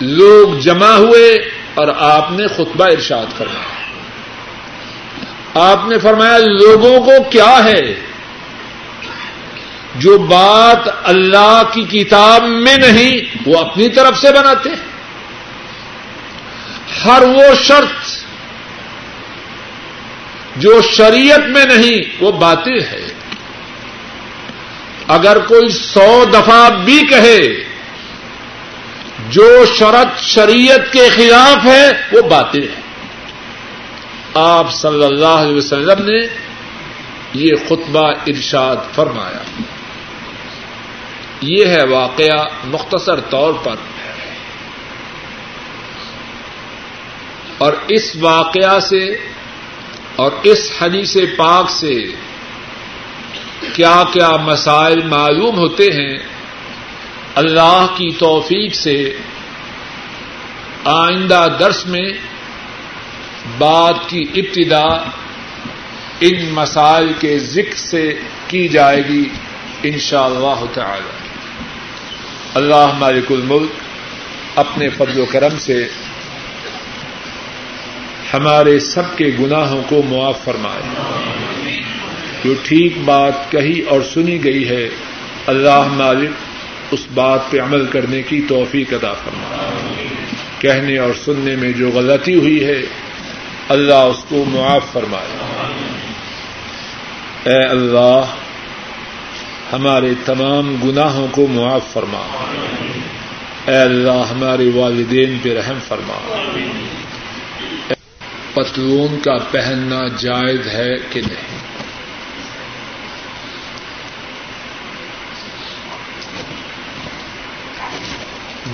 لوگ جمع ہوئے اور آپ نے خطبہ ارشاد فرمایا۔ آپ نے فرمایا، لوگوں کو کیا ہے؟ جو بات اللہ کی کتاب میں نہیں، وہ اپنی طرف سے بناتے ہیں۔ ہر وہ شرط جو شریعت میں نہیں، وہ باطل ہے۔ اگر کوئی سو دفعہ بھی کہے جو شرط شریعت کے خلاف ہے، وہ باطل ہے۔ آپ صلی اللہ علیہ وسلم نے یہ خطبہ ارشاد فرمایا۔ یہ ہے واقعہ مختصر طور پر۔ اور اس واقعہ سے اور اس حدیث پاک سے کیا کیا مسائل معلوم ہوتے ہیں، اللہ کی توفیق سے آئندہ درس میں بات کی ابتدا ان مسائل کے ذکر سے کی جائے گی ان شاء اللہ تعالی۔ اللہ مالک الملک اپنے فضل و کرم سے ہمارے سب کے گناہوں کو معاف فرمائے۔ جو ٹھیک بات کہی اور سنی گئی ہے، اللہ مالک اس بات پہ عمل کرنے کی توفیق ادا فرمائے۔ کہنے اور سننے میں جو غلطی ہوئی ہے، اللہ اس کو معاف فرمائے۔ اے اللہ، ہمارے تمام گناہوں کو معاف فرما۔ اے اللہ، ہمارے والدین پہ رحم فرما۔ پتلون کا پہننا جائز ہے کہ نہیں؟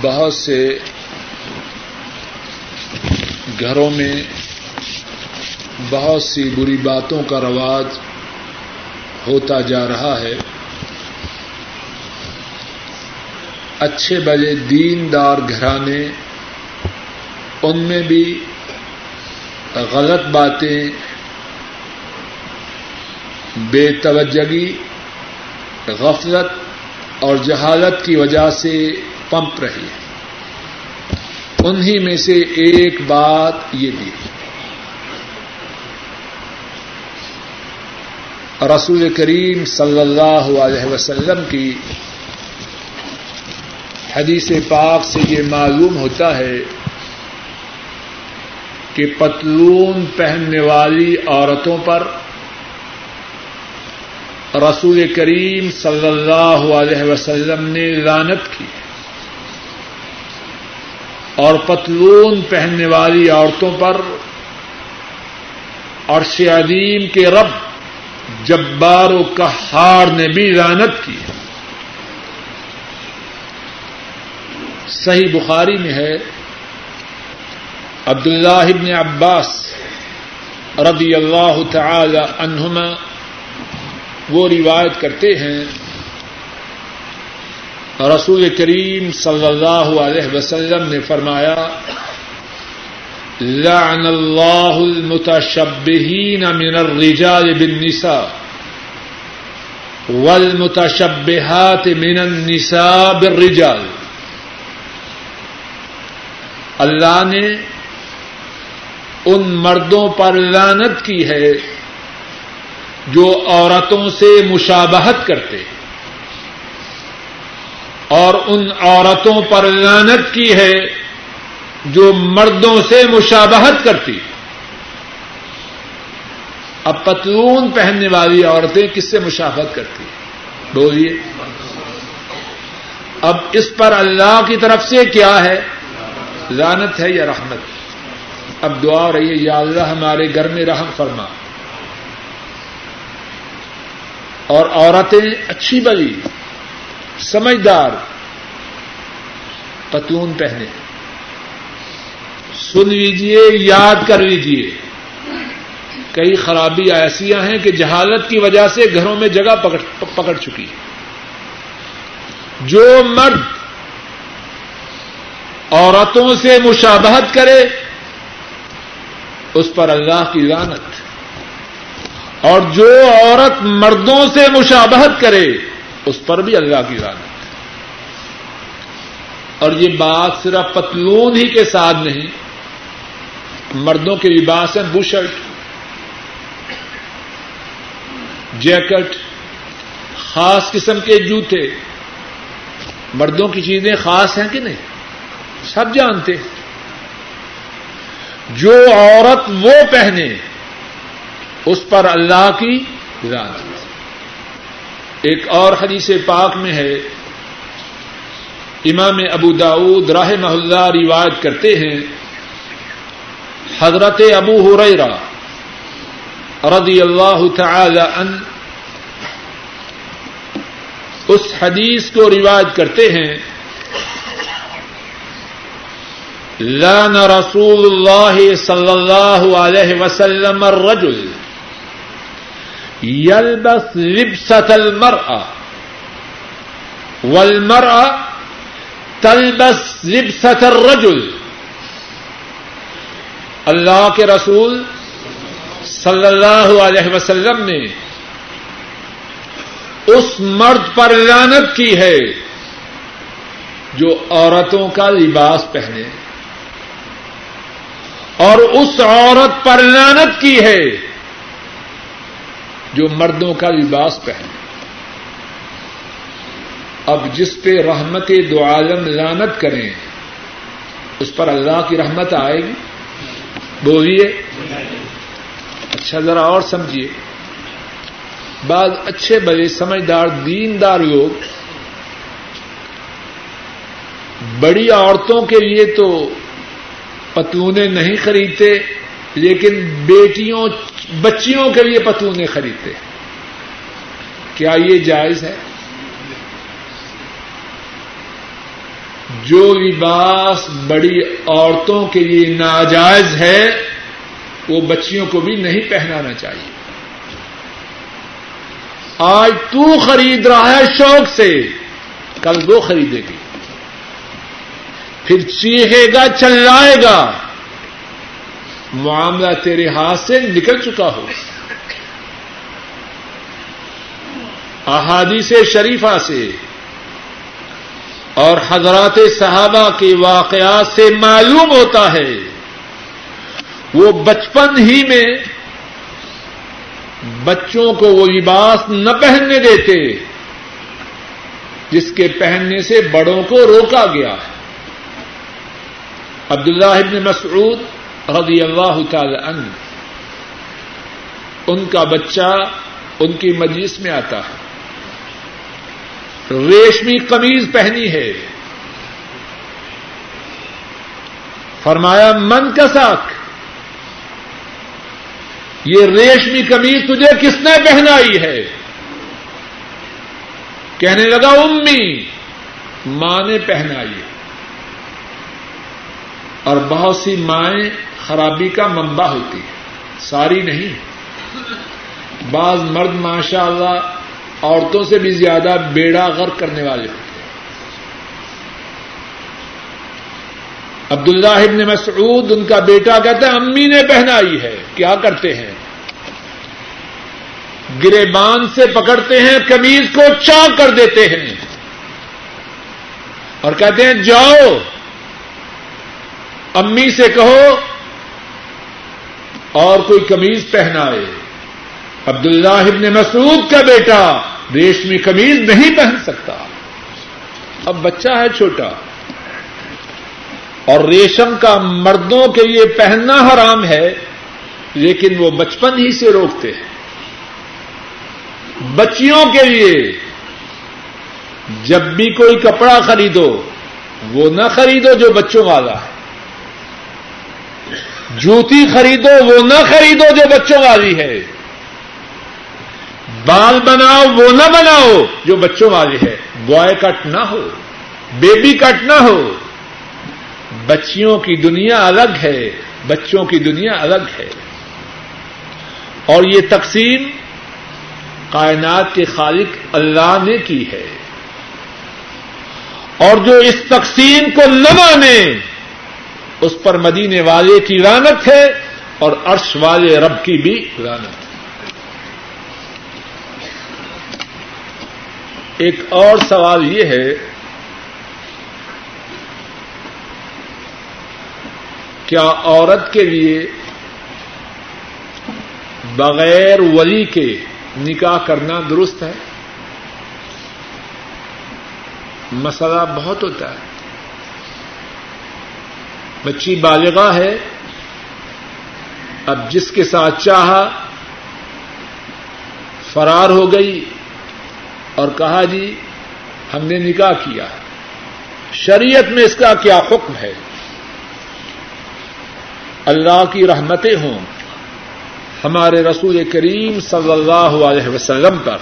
بہت سے گھروں میں بہت سی بری باتوں کا رواج ہوتا جا رہا ہے۔ اچھے بجے دیندار گھرانے، ان میں بھی غلط باتیں، بے توجگی غفلت اور جہالت کی وجہ سے پمپ رہی ہے انہیں میں سے ایک بات یہ بھی رسول کریم صلی اللہ علیہ وسلم کی حدیث پاک سے یہ معلوم ہوتا ہے کہ پتلون پہننے والی عورتوں پر رسول کریم صلی اللہ علیہ وسلم نے لانت کی اور پتلون پہننے والی عورتوں پر اور عظیم کے رب جبار و کہار نے بھی لانت کی صحیح بخاری میں ہے عبد اللہ ابن عباس رضی اللہ تعالی عنہما وہ روایت کرتے ہیں، رسول کریم صلی اللہ علیہ وسلم نے فرمایا، لعن اللہ المتشبہین من الرجال بالنساء والمتشبہات من النساء بالرجال۔ اللہ نے ان مردوں پر لانت کی ہے جو عورتوں سے مشابہت کرتے اور ان عورتوں پر لانت کی ہے جو مردوں سے مشابہت کرتی اب پتلون پہننے والی عورتیں کس سے مشابہت کرتی بولیے۔ اب اس پر اللہ کی طرف سے کیا ہے؟ لانت ہے یا رحمت؟ اب دعا رہی ہے، یا اللہ ہمارے گھر میں رحم فرما۔ اور عورتیں اچھی بلی سمجھدار پتون پہنے۔ سن لیجیے یاد کر لیجیے کئی خرابی ایسیاں ہیں کہ جہالت کی وجہ سے گھروں میں جگہ پکڑ پکڑ چکی۔ جو مرد عورتوں سے مشابہت کرے اس پر اللہ کی لانت اور جو عورت مردوں سے مشابہت کرے، اس پر بھی اللہ کی لانت اور یہ بات صرف پتلون ہی کے ساتھ نہیں، مردوں کے لباس ہیں، بوشرٹ، جیکٹ، خاص قسم کے جوتے۔ مردوں کی چیزیں خاص ہیں کہ نہیں؟ سب جانتے جو عورت وہ پہنے، اس پر اللہ کی رات ایک اور حدیث پاک میں ہے، امام ابو داود راہ محلہ روایت کرتے ہیں، حضرت ابو ہریرا رضی اللہ تعالی ان اس حدیث کو روایت کرتے ہیں۔ لان رسول اللہ صلی اللہ علیہ وسلم الرجل يلبس لبسة المرأة والمرأة تلبس لبسة الرجل اللہ کے رسول صلی اللہ علیہ وسلم نے اس مرد پر لانت کی ہے جو عورتوں کا لباس پہنے اور اس عورت پر لانت کی ہے جو مردوں کا لباس پہنے۔ اب جس پہ رحمت دو عالم لانت کریں، اس پر اللہ کی رحمت آئے گی؟ بولیے۔ اچھا ذرا اور سمجھیے۔ بعض اچھے بڑے سمجھدار دیندار لوگ بڑی عورتوں کے لیے تو پتونے نہیں خریدتے، لیکن بیٹیوں، بچیوں کے لیے پتونے خریدتے۔ کیا یہ جائز ہے؟ جو لباس بڑی عورتوں کے لیے ناجائز ہے، وہ بچیوں کو بھی نہیں پہنانا چاہیے۔ آج تو خرید رہا ہے شوق سے، کل وہ خریدے گی۔ پھر چیخے گا، چلائے گا۔ معاملہ تیرے ہاتھ سے نکل چکا ہو۔ احادیث شریفہ سے اور حضرات صحابہ کے واقعات سے معلوم ہوتا ہے۔ وہ بچپن ہی میں بچوں کو وہ لباس نہ پہننے دیتے، جس کے پہننے سے بڑوں کو روکا گیا۔ ہے عبداللہ ابن مسعود رضی اللہ تعالی عنہ، ان کا بچہ ان کی مجلس میں آتا ہے۔ ریشمی قمیض پہنی ہے۔ فرمایا، من کا ساکھ یہ ریشمی قمیض تجھے کس نے پہنائی ہے؟ کہنے لگا، امی، ماں نے پہنائی اور بہت سی مائیں خرابی کا منبع ہوتی ہے ساری نہیں۔ بعض مرد ماشاء اللہ عورتوں سے بھی زیادہ بیڑا غرق کرنے والے ہوتے ہیں۔ عبداللہ ابن مسعود، ان کا بیٹا کہتا ہے، امی نے پہنائی ہے۔ کیا کرتے ہیں؟ گرے بان سے پکڑتے ہیں کمیز کو چاک کر دیتے ہیں۔ اور کہتے ہیں، جاؤ امی سے کہو اور کوئی کمیز پہنائے۔ عبداللہ ابن مسعود کا بیٹا ریشمی قمیض نہیں پہن سکتا۔ اب بچہ ہے چھوٹا۔ اور ریشم کا مردوں کے لیے پہننا حرام ہے، لیکن وہ بچپن ہی سے روکتے ہیں۔ بچیوں کے لیے جب بھی کوئی کپڑا خریدو، وہ نہ خریدو جو بچوں والا ہے۔ جوتی خریدو، وہ نہ خریدو جو بچوں والی ہے۔ بال بناؤ، وہ نہ بناؤ جو بچوں والی ہے۔ بوائے کٹ نہ ہو، بیبی کٹ نہ ہو۔ بچیوں کی دنیا الگ ہے، بچوں کی دنیا الگ ہے۔ اور یہ تقسیم کائنات کے خالق اللہ نے کی ہے۔ اور جو اس تقسیم کو نہ مانے اس پر مدینے والے کی رانت ہے اور عرش والے رب کی بھی رانت ہے۔ ایک اور سوال یہ ہے کیا عورت کے لیے بغیر ولی کے نکاح کرنا درست ہے؟ مسئلہ بہت ہوتا ہے۔ بچی بالغاہ ہے۔ اب جس کے ساتھ چاہا، فرار ہو گئی اور کہا جی ہم نے نکاح کیا شریعت میں اس کا کیا حکم ہے؟ اللہ کی رحمتیں ہوں۔ ہمارے رسول کریم صلی اللہ علیہ وسلم پر۔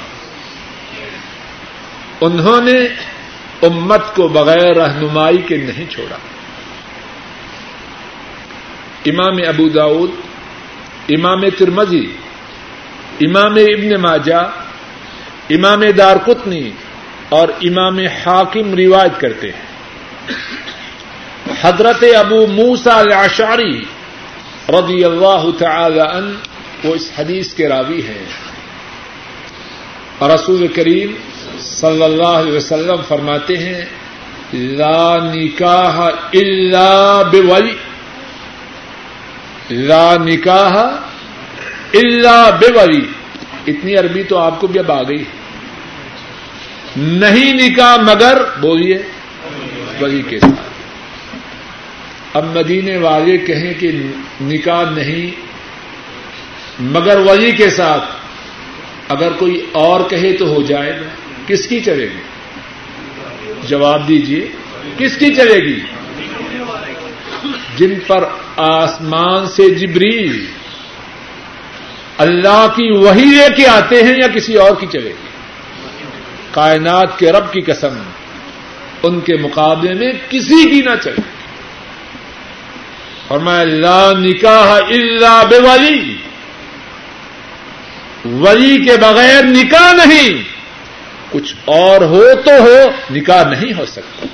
انہوں نے امت کو بغیر رہنمائی کے نہیں چھوڑا۔ امام ابو داود، امام ترمزی امام ابن ماجہ، امام دار کتنی اور امام حاکم روایت کرتے ہیں۔ حضرت ابو موسا الاشاری رضی اللہ تعالی عنہ وہ اس حدیث کے راوی ہیں۔ رسول کریم صلی اللہ علیہ وسلم فرماتے ہیں، لا نکاح الا بولی لا نکاح الا بولی اتنی عربی تو آپ کو بھی اب آ گئی۔ نہیں نکاح مگر بولیے، ولی کے ساتھ۔ اب مدینے والے کہیں کہ نکاح نہیں، مگر ولی کے ساتھ۔ اگر کوئی اور کہے تو ہو جائے گا۔ کس کی چلے گی؟ جواب دیجیے کس کی چلے گی؟ جن پر آسمان سے جبریل اللہ کی وہی لے کے آتے ہیں یا کسی اور کی چلے گی؟ کائنات کے رب کی قسم، ان کے مقابلے میں کسی کی نہ چلے۔ اور میں اللہ نکاح اللہ بے والی ولی کے بغیر نکاح نہیں۔ کچھ اور ہو تو ہو، نکاح نہیں ہو سکتا۔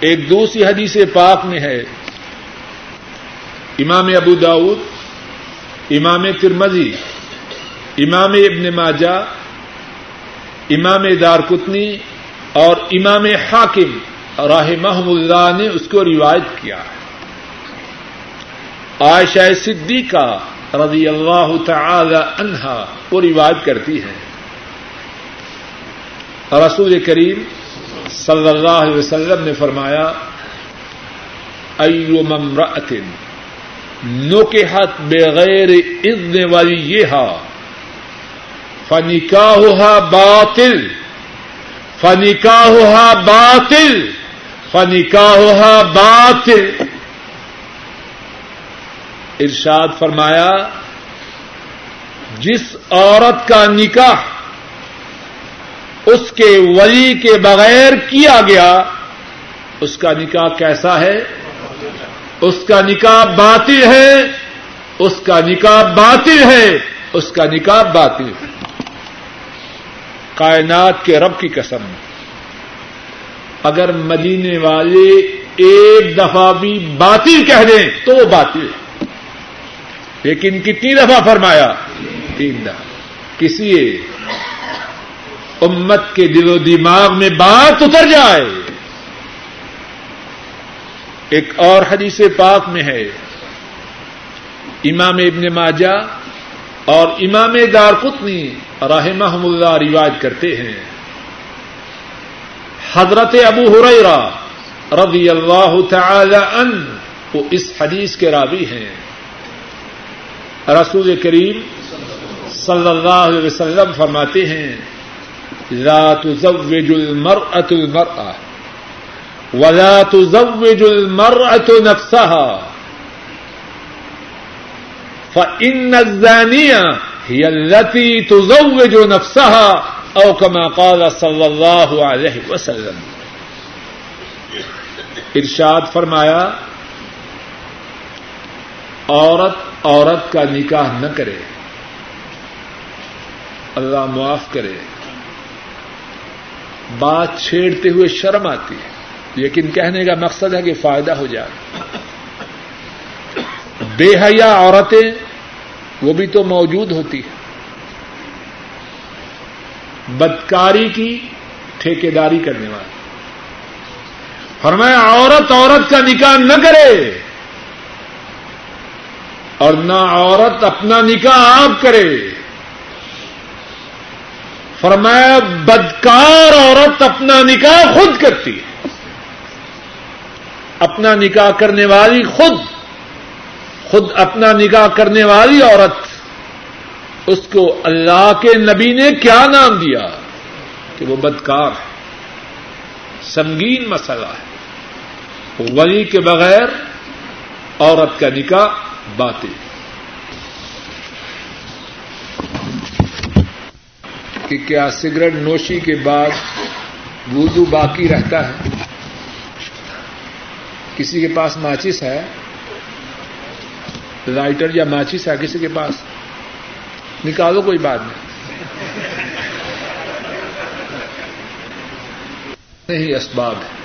ایک دوسری حدیث پاک میں ہے۔ امام ابو داود امام ترمزی امام ابن ماجہ، امام دار کتنی اور امام حاکم راہ محمد اللہ نے اس کو روایت کیا۔ ہے عائشہ صدیقہ رضی اللہ تعالی عنہا وہ روایت کرتی ہے رسول کریم صلی اللہ علیہ وسلم نے فرمایا ایو ممرأت نکحت بغیر اذن ولیہا فنکاہها باطل فنکاہها باطل فنکاہها باطل۔ ارشاد فرمایا، جس عورت کا نکاح اس کے ولی کے بغیر کیا گیا؟ اس کا نکاح کیسا ہے؟ اس کا نکاح باطل ہے۔ اس کا نکاح باطل ہے۔ اس کا نکاح باطل ہے۔ کائنات کے رب کی قسم۔ اگر مدینے والے ایک دفعہ بھی باطل کہہ دیں تو وہ باطل ہے۔ لیکن کتنی دفعہ فرمایا؟ تین دفعہ۔ کسی امت کے دل و دماغ میں بات اتر جائے۔ ایک اور حدیث پاک میں ہے۔ امام ابن ماجہ اور امام دار قطنی رحمہ اللہ روایت کرتے ہیں۔ حضرت ابو ہریرا رضی اللہ تعالی ان وہ اس حدیث کے راوی ہیں۔ رسول کریم صلی اللہ علیہ وسلم فرماتے ہیں لا تزوج المرأة المرأة ولا تزوج المرأة نفسها. فإن الزانية هي التي تزوج نفسها أو كما قال صلى الله عليه وسلم. ارشاد فرمایا، عورت عورت کا نکاح نہ کرے، اللہ معاف کرے۔ بات چھیڑتے ہوئے شرم آتی ہے۔ لیکن کہنے کا مقصد ہے کہ فائدہ ہو جائے۔ بے حیا عورتیں، وہ بھی تو موجود ہوتی ہیں۔ بدکاری کی ٹھیکیداری کرنے والی فرمایا، عورت عورت کا نکاح نہ کرے۔ اور نہ عورت اپنا نکاح آپ کرے۔ فرمایا، بدکار عورت اپنا نکاح خود کرتی ہے۔ اپنا نکاح کرنے والی خود خود اپنا نکاح کرنے والی عورت، اس کو اللہ کے نبی نے کیا نام دیا؟ کہ وہ بدکار ہے۔ سنگین مسئلہ ہے۔ ولی کے بغیر عورت کا نکاح باطل۔ کہ کیا سگریٹ نوشی کے بعد وضو باقی رہتا ہے؟ کسی کے پاس ماچس ہے؟ لائٹر یا ماچس ہے کسی کے پاس؟ نکالو کوئی بات نہیں۔ نہیں اسباب ہے۔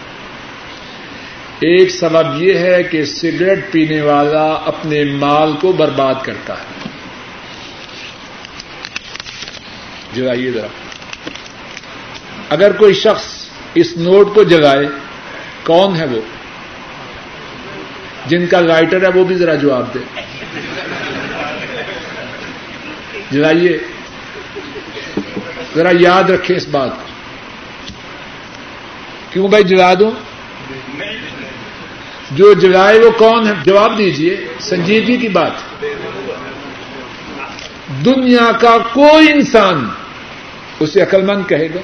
ایک سبب یہ ہے کہ سگریٹ پینے والا اپنے مال کو برباد کرتا ہے۔ جلائیے ذرا۔ اگر کوئی شخص اس نوٹ کو جگائے، کون ہے وہ؟ جن کا لائٹر ہے وہ بھی ذرا جواب دے۔ جلائیے ذرا یاد رکھیں اس بات کو۔ کیوں بھائی جلا دوں؟ جو جلائے وہ کون ہے؟ جواب دیجیے سنجیدگی کی بات۔ دنیا کا کوئی انسان اسے عقل مند کہے گا۔